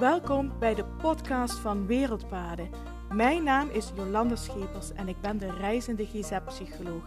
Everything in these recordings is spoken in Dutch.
Welkom bij de podcast van Wereldpaden. Mijn naam is Jolanda Schepers en ik ben de reizende GZ-psycholoog.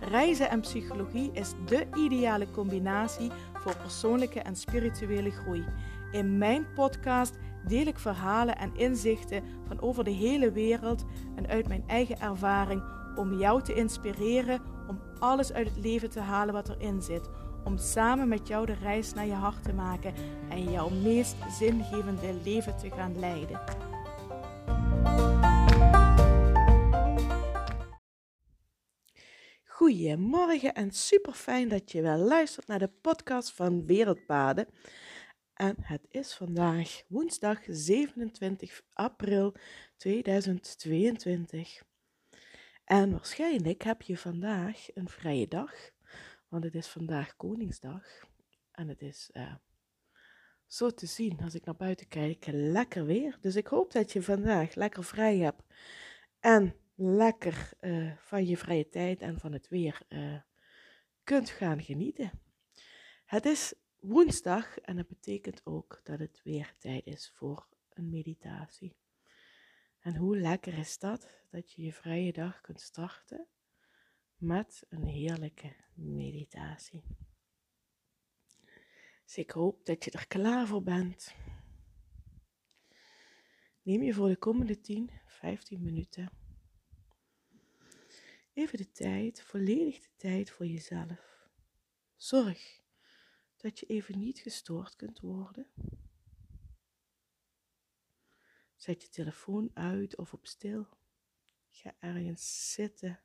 Reizen en psychologie is de ideale combinatie voor persoonlijke en spirituele groei. In mijn podcast deel ik verhalen en inzichten van over de hele wereld en uit mijn eigen ervaring om jou te inspireren om alles uit het leven te halen wat erin zit. Om samen met jou de reis naar je hart te maken en jouw meest zingevende leven te gaan leiden. Goedemorgen en super fijn dat je wel luistert naar de podcast van Wereldpaden. En het is vandaag woensdag 27 april 2022. En waarschijnlijk heb je vandaag een vrije dag, want het is vandaag Koningsdag. En het is uh, zo te zien, als ik naar buiten kijk, lekker weer. Dus ik hoop dat je vandaag lekker vrij hebt en lekker uh, van je vrije tijd en van het weer uh, kunt gaan genieten. Het is woensdag en dat betekent ook dat het weer tijd is voor een meditatie. En hoe lekker is dat, dat je je vrije dag kunt starten met een heerlijke meditatie. Dus ik hoop dat je er klaar voor bent. Neem je voor de komende 10, 15 minuten even de tijd, volledig de tijd voor jezelf. Zorg dat je even niet gestoord kunt worden. Zet je telefoon uit of op stil. Ga ergens zitten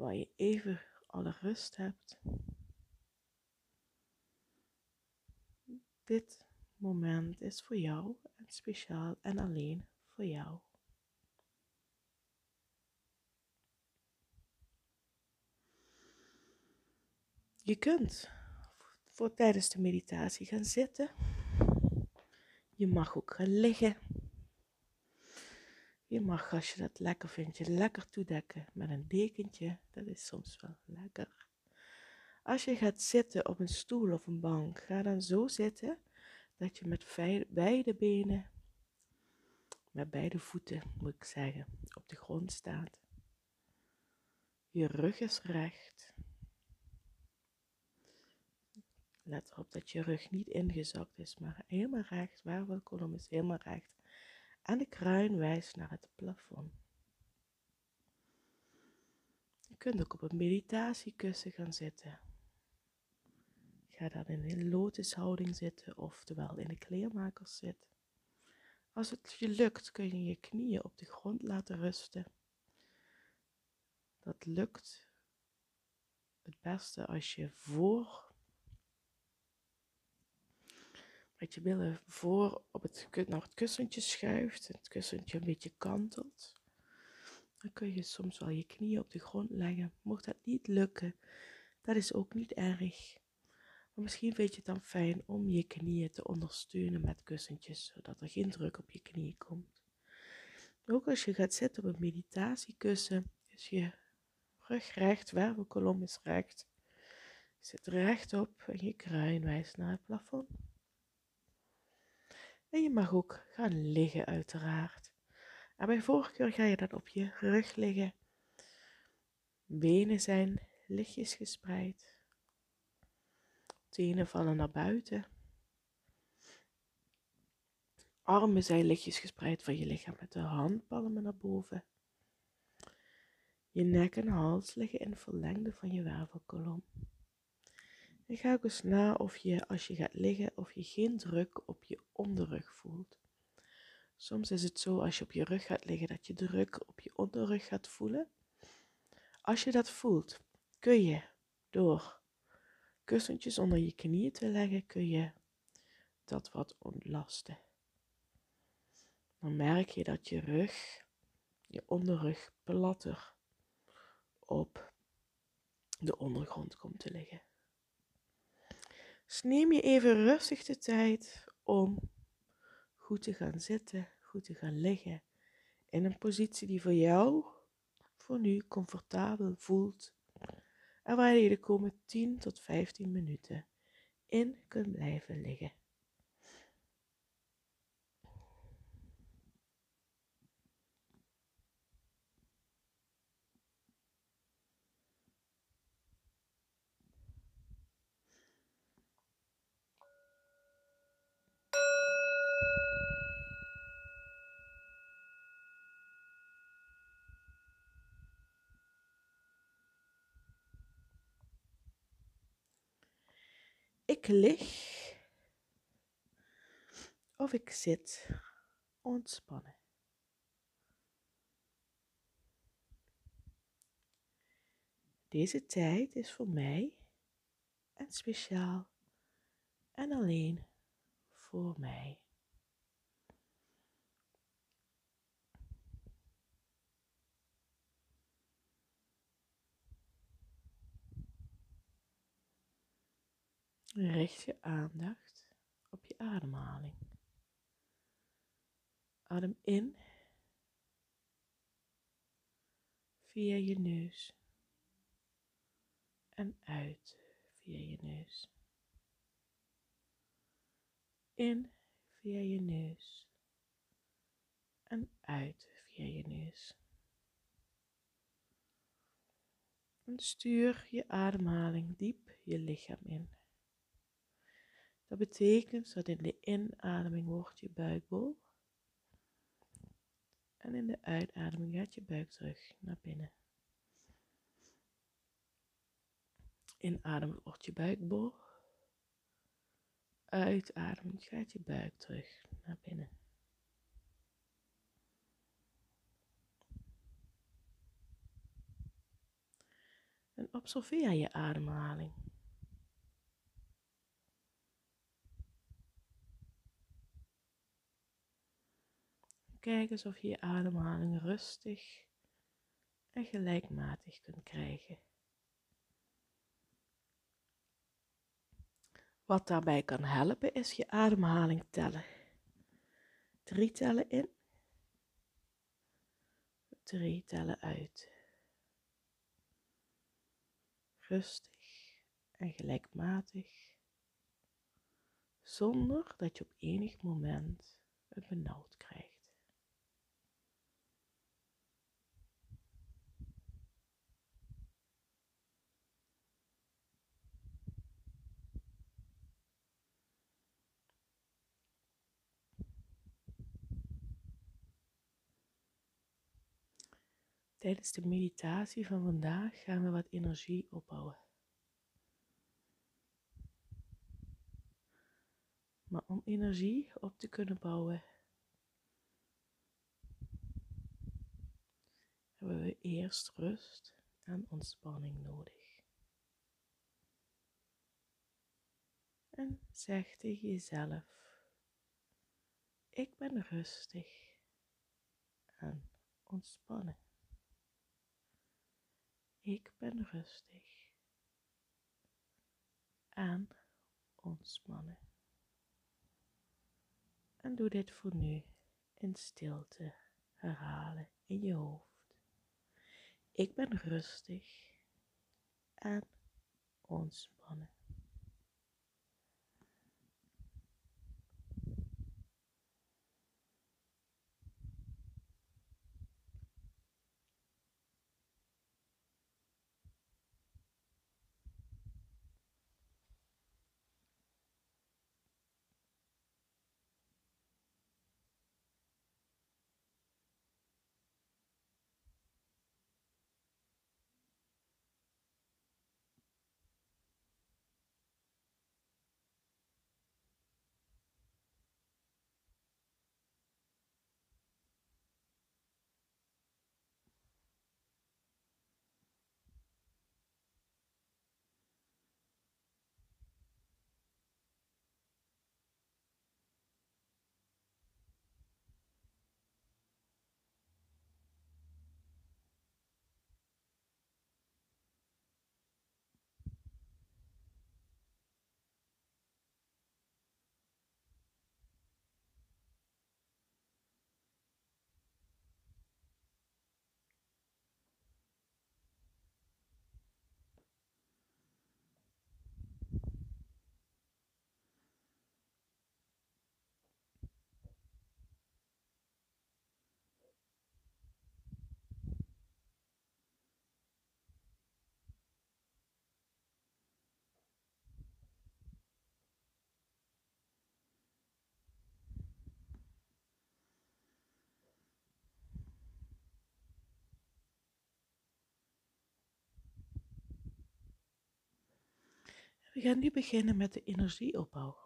waar je even alle rust hebt. Dit moment is voor jou en speciaal en alleen voor jou. Je kunt voor tijdens de meditatie gaan zitten. Je mag ook gaan liggen. Je mag, als je dat lekker vindt, je lekker toedekken met een dekentje. Dat is soms wel lekker. Als je gaat zitten op een stoel of een bank, ga dan zo zitten dat je met beide benen, met beide voeten moet ik zeggen, op de grond staat. Je rug is recht. Let erop dat je rug niet ingezakt is, maar helemaal recht. Wervelkolom is helemaal recht. En de kruin wijst naar het plafond. Je kunt ook op een meditatiekussen gaan zitten. Ga dan in een lotushouding zitten, oftewel in de kleermakers zitten. Als het je lukt, kun je je knieën op de grond laten rusten. Dat lukt het beste als je voor met je billen voor op het, naar het kussentje schuift het kussentje een beetje kantelt. Dan kun je soms wel je knieën op de grond leggen. Mocht dat niet lukken, dat is ook niet erg. Maar misschien vind je het dan fijn om je knieën te ondersteunen met kussentjes, zodat er geen druk op je knieën komt. Ook als je gaat zitten op een meditatiekussen, is je rug recht, wervelkolom is recht. Je zit rechtop en je kruin wijst naar het plafond. En je mag ook gaan liggen uiteraard. En bij voorkeur ga je dan op je rug liggen. Benen zijn lichtjes gespreid. Tenen vallen naar buiten. Armen zijn lichtjes gespreid van je lichaam met de handpalmen naar boven. Je nek en hals liggen in verlengde van je wervelkolom. En ga ook eens na of je als je gaat liggen, of je geen druk op je onderrug voelt. Soms is het zo als je op je rug gaat liggen dat je druk op je onderrug gaat voelen. Als je dat voelt, kun je door kussentjes onder je knieën te leggen, kun je dat wat ontlasten. Dan merk je dat je rug, je onderrug platter op de ondergrond komt te liggen. Dus neem je even rustig de tijd om goed te gaan zitten, goed te gaan liggen. In een positie die voor jou, voor nu, comfortabel voelt. En waar je de komende 10 tot 15 minuten in kunt blijven liggen. Ik lig of ik zit ontspannen. Deze tijd is voor mij en speciaal en alleen voor mij. Richt je aandacht op je ademhaling. Adem in via je neus en uit via je neus. In via je neus en uit via je neus. En stuur je ademhaling diep je lichaam in. Dat betekent dat in de inademing wordt je buik bol. En in de uitademing gaat je buik terug naar binnen. Inademend wordt je buik bol. Uitademend gaat je buik terug naar binnen. En observeer je ademhaling. Kijk eens of je je ademhaling rustig en gelijkmatig kunt krijgen. Wat daarbij kan helpen is je ademhaling tellen. Drie tellen in, drie tellen uit. Rustig en gelijkmatig, zonder dat je op enig moment het benauwd krijgt. Tijdens de meditatie van vandaag gaan we wat energie opbouwen. Maar om energie op te kunnen bouwen, hebben we eerst rust en ontspanning nodig. En zeg tegen jezelf, ik ben rustig en ontspannen. Ik ben rustig en ontspannen. En doe dit voor nu in stilte herhalen in je hoofd. Ik ben rustig en ontspannen. We gaan nu beginnen met de energieopbouw.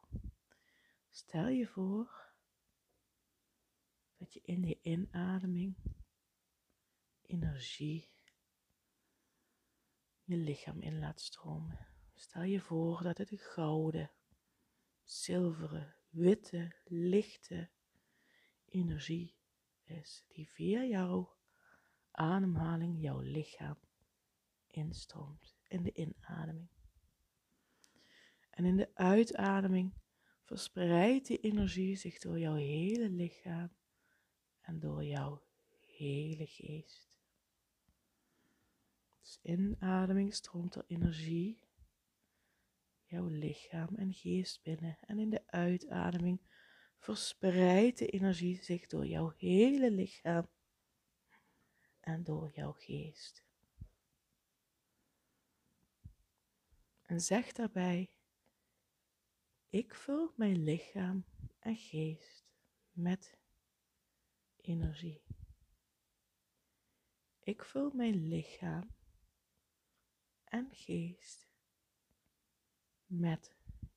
Stel je voor dat je in je inademing energie je lichaam in laat stromen. Stel je voor dat het een gouden, zilveren, witte, lichte energie is die via jouw ademhaling jouw lichaam instroomt in de inademing. En in de uitademing verspreidt die energie zich door jouw hele lichaam en door jouw hele geest. Dus inademing stroomt er energie jouw lichaam en geest binnen. En in de uitademing verspreidt de energie zich door jouw hele lichaam en door jouw geest. En zeg daarbij, ik vul mijn lichaam en geest met energie. Ik vul mijn lichaam en geest met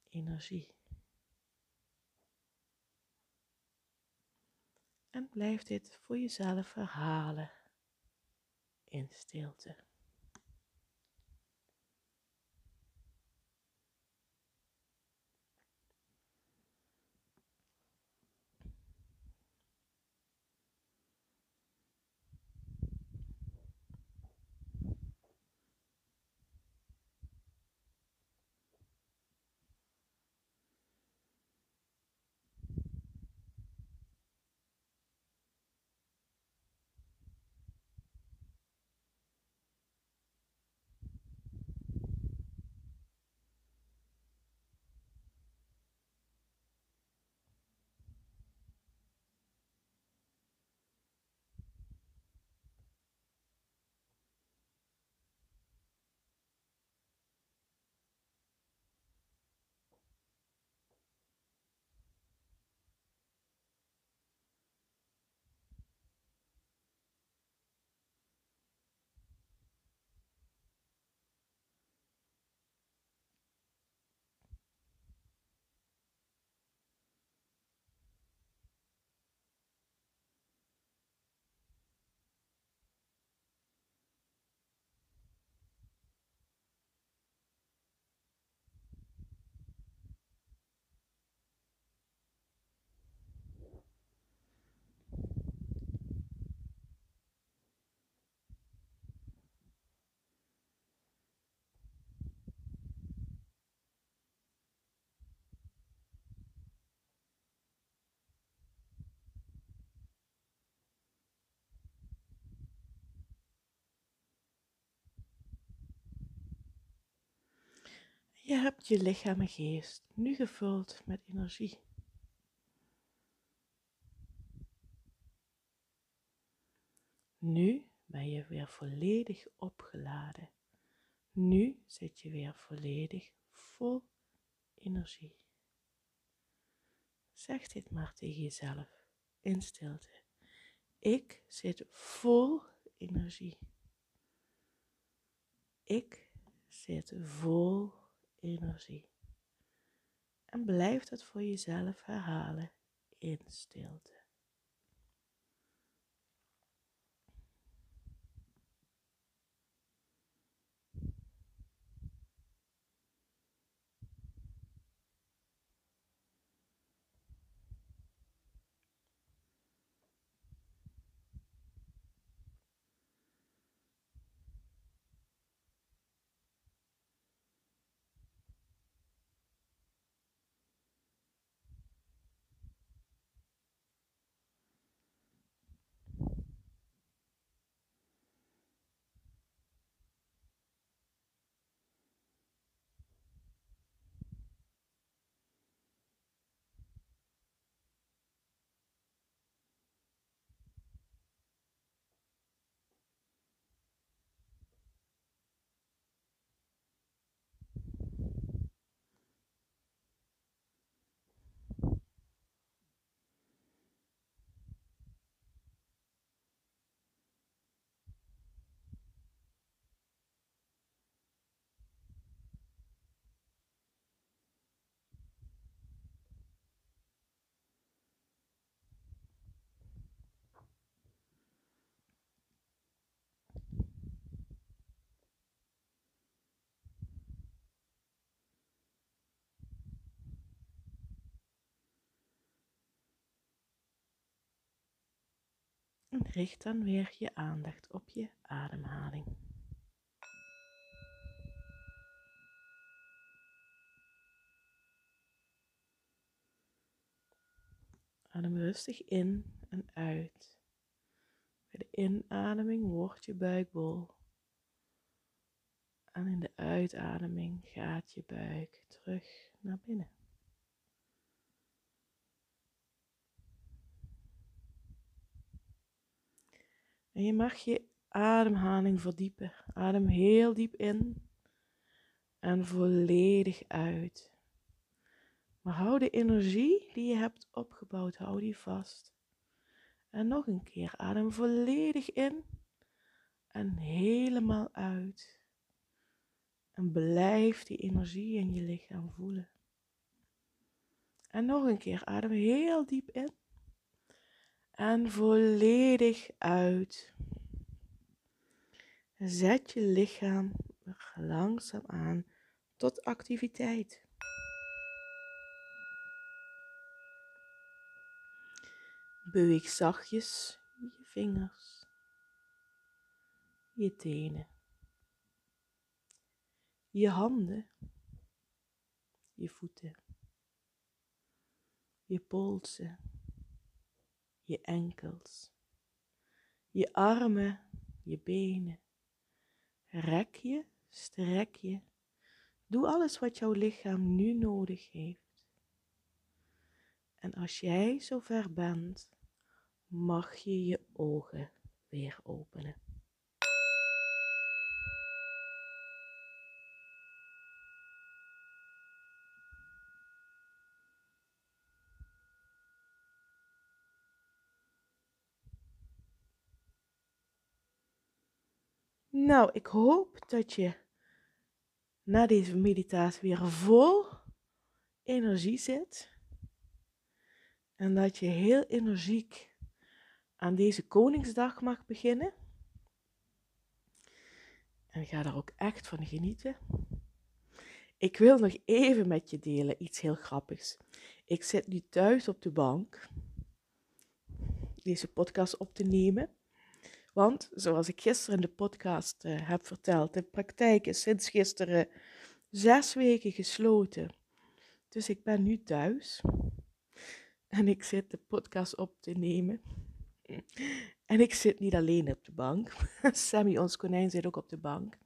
energie. En blijf dit voor jezelf herhalen in stilte. Je hebt je lichaam en geest nu gevuld met energie. Nu ben je weer volledig opgeladen. Nu zit je weer volledig vol energie. Zeg dit maar tegen jezelf in stilte. Ik zit vol energie. Ik zit vol En blijf dat voor jezelf herhalen in stilte. Richt dan weer je aandacht op je ademhaling. Adem rustig in en uit. Bij de inademing wordt je buik bol. En in de uitademing gaat je buik terug naar binnen. En je mag je ademhaling verdiepen. Adem heel diep in en volledig uit. Maar hou de energie die je hebt opgebouwd, hou die vast. En nog een keer, adem volledig in en helemaal uit. En blijf die energie in je lichaam voelen. En nog een keer, adem heel diep in en volledig uit. Zet je lichaam langzaam aan tot activiteit. Beweeg zachtjes je vingers, je tenen, je handen, je voeten, je polsen, je enkels, je armen, je benen. Rek je, strek je. Doe alles wat jouw lichaam nu nodig heeft. En als jij zover bent, mag je je ogen weer openen. Nou, ik hoop dat je na deze meditatie weer vol energie zit. En dat je heel energiek aan deze Koningsdag mag beginnen. En ga daar ook echt van genieten. Ik wil nog even met je delen iets heel grappigs. Ik zit nu thuis op de bank deze podcast op te nemen. Want, zoals ik gisteren in de podcast uh, heb verteld, de praktijk is sinds gisteren zes weken gesloten. Dus ik ben nu thuis en ik zit de podcast op te nemen. En ik zit niet alleen op de bank. Sammy, ons konijn, zit ook op de bank.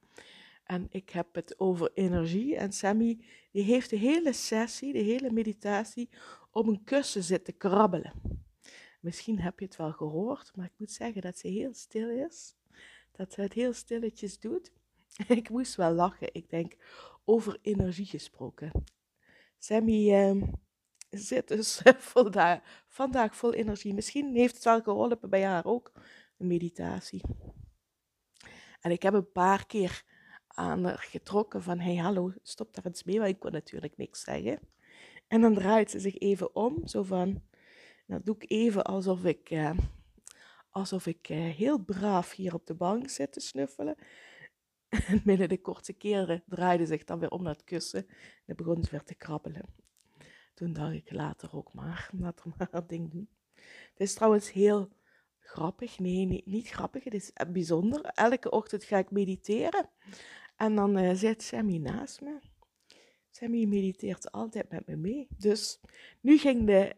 En ik heb het over energie. En Sammy, die heeft de hele sessie, de hele meditatie, op een kussen zitten krabbelen. Misschien heb je het wel gehoord, maar ik moet zeggen dat ze heel stil is. Dat ze het heel stilletjes doet. Ik moest wel lachen. Ik denk, over energie gesproken. Sammy uh, zit dus vandaag, vol energie. Misschien heeft het wel geholpen bij haar ook, de meditatie. En ik heb een paar keer aan haar getrokken van, hey hallo, stop daar eens mee, want ik kon natuurlijk niks zeggen. En dan draait ze zich even om, zo van, dat doe ik even alsof ik, uh, alsof ik uh, heel braaf hier op de bank zit te snuffelen. En binnen de korte keren draaide zich dan weer om naar het kussen en begon ze weer te krabbelen. Toen dacht ik later ook maar, laat er maar dat ding doen. Het is trouwens heel grappig. Nee, nee, niet grappig. Het is bijzonder. Elke ochtend ga ik mediteren. En dan zit Sammy naast me. Sammy mediteert altijd met me mee. Dus nu ging de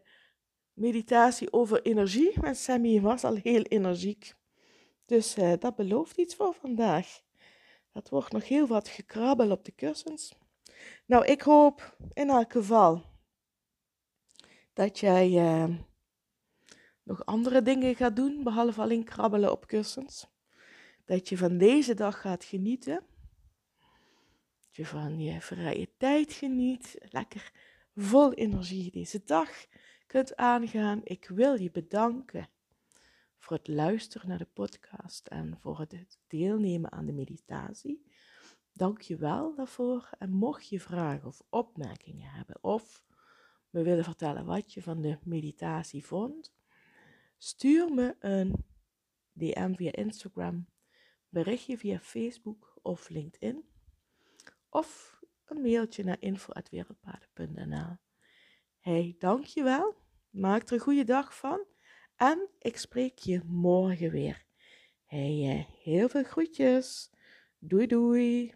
meditatie over energie. En Sammy was al heel energiek. Dus uh, dat belooft iets voor vandaag. Dat wordt nog heel wat gekrabbel op de kussens. Nou, ik hoop in elk geval dat jij uh, nog andere dingen gaat doen, behalve alleen krabbelen op kussens. Dat je van deze dag gaat genieten. Dat je van je vrije tijd geniet. Lekker vol energie deze dag kunt aangaan. Ik wil je bedanken voor het luisteren naar de podcast en voor het deelnemen aan de meditatie. Dank je wel daarvoor. En mocht je vragen of opmerkingen hebben of me willen vertellen wat je van de meditatie vond, stuur me een DM via Instagram, berichtje via Facebook of LinkedIn of een mailtje naar info.wereldpaden.nl. Hey, dankjewel. Maak er een goede dag van En ik spreek je morgen weer. Hey, heel veel groetjes. Doei doei.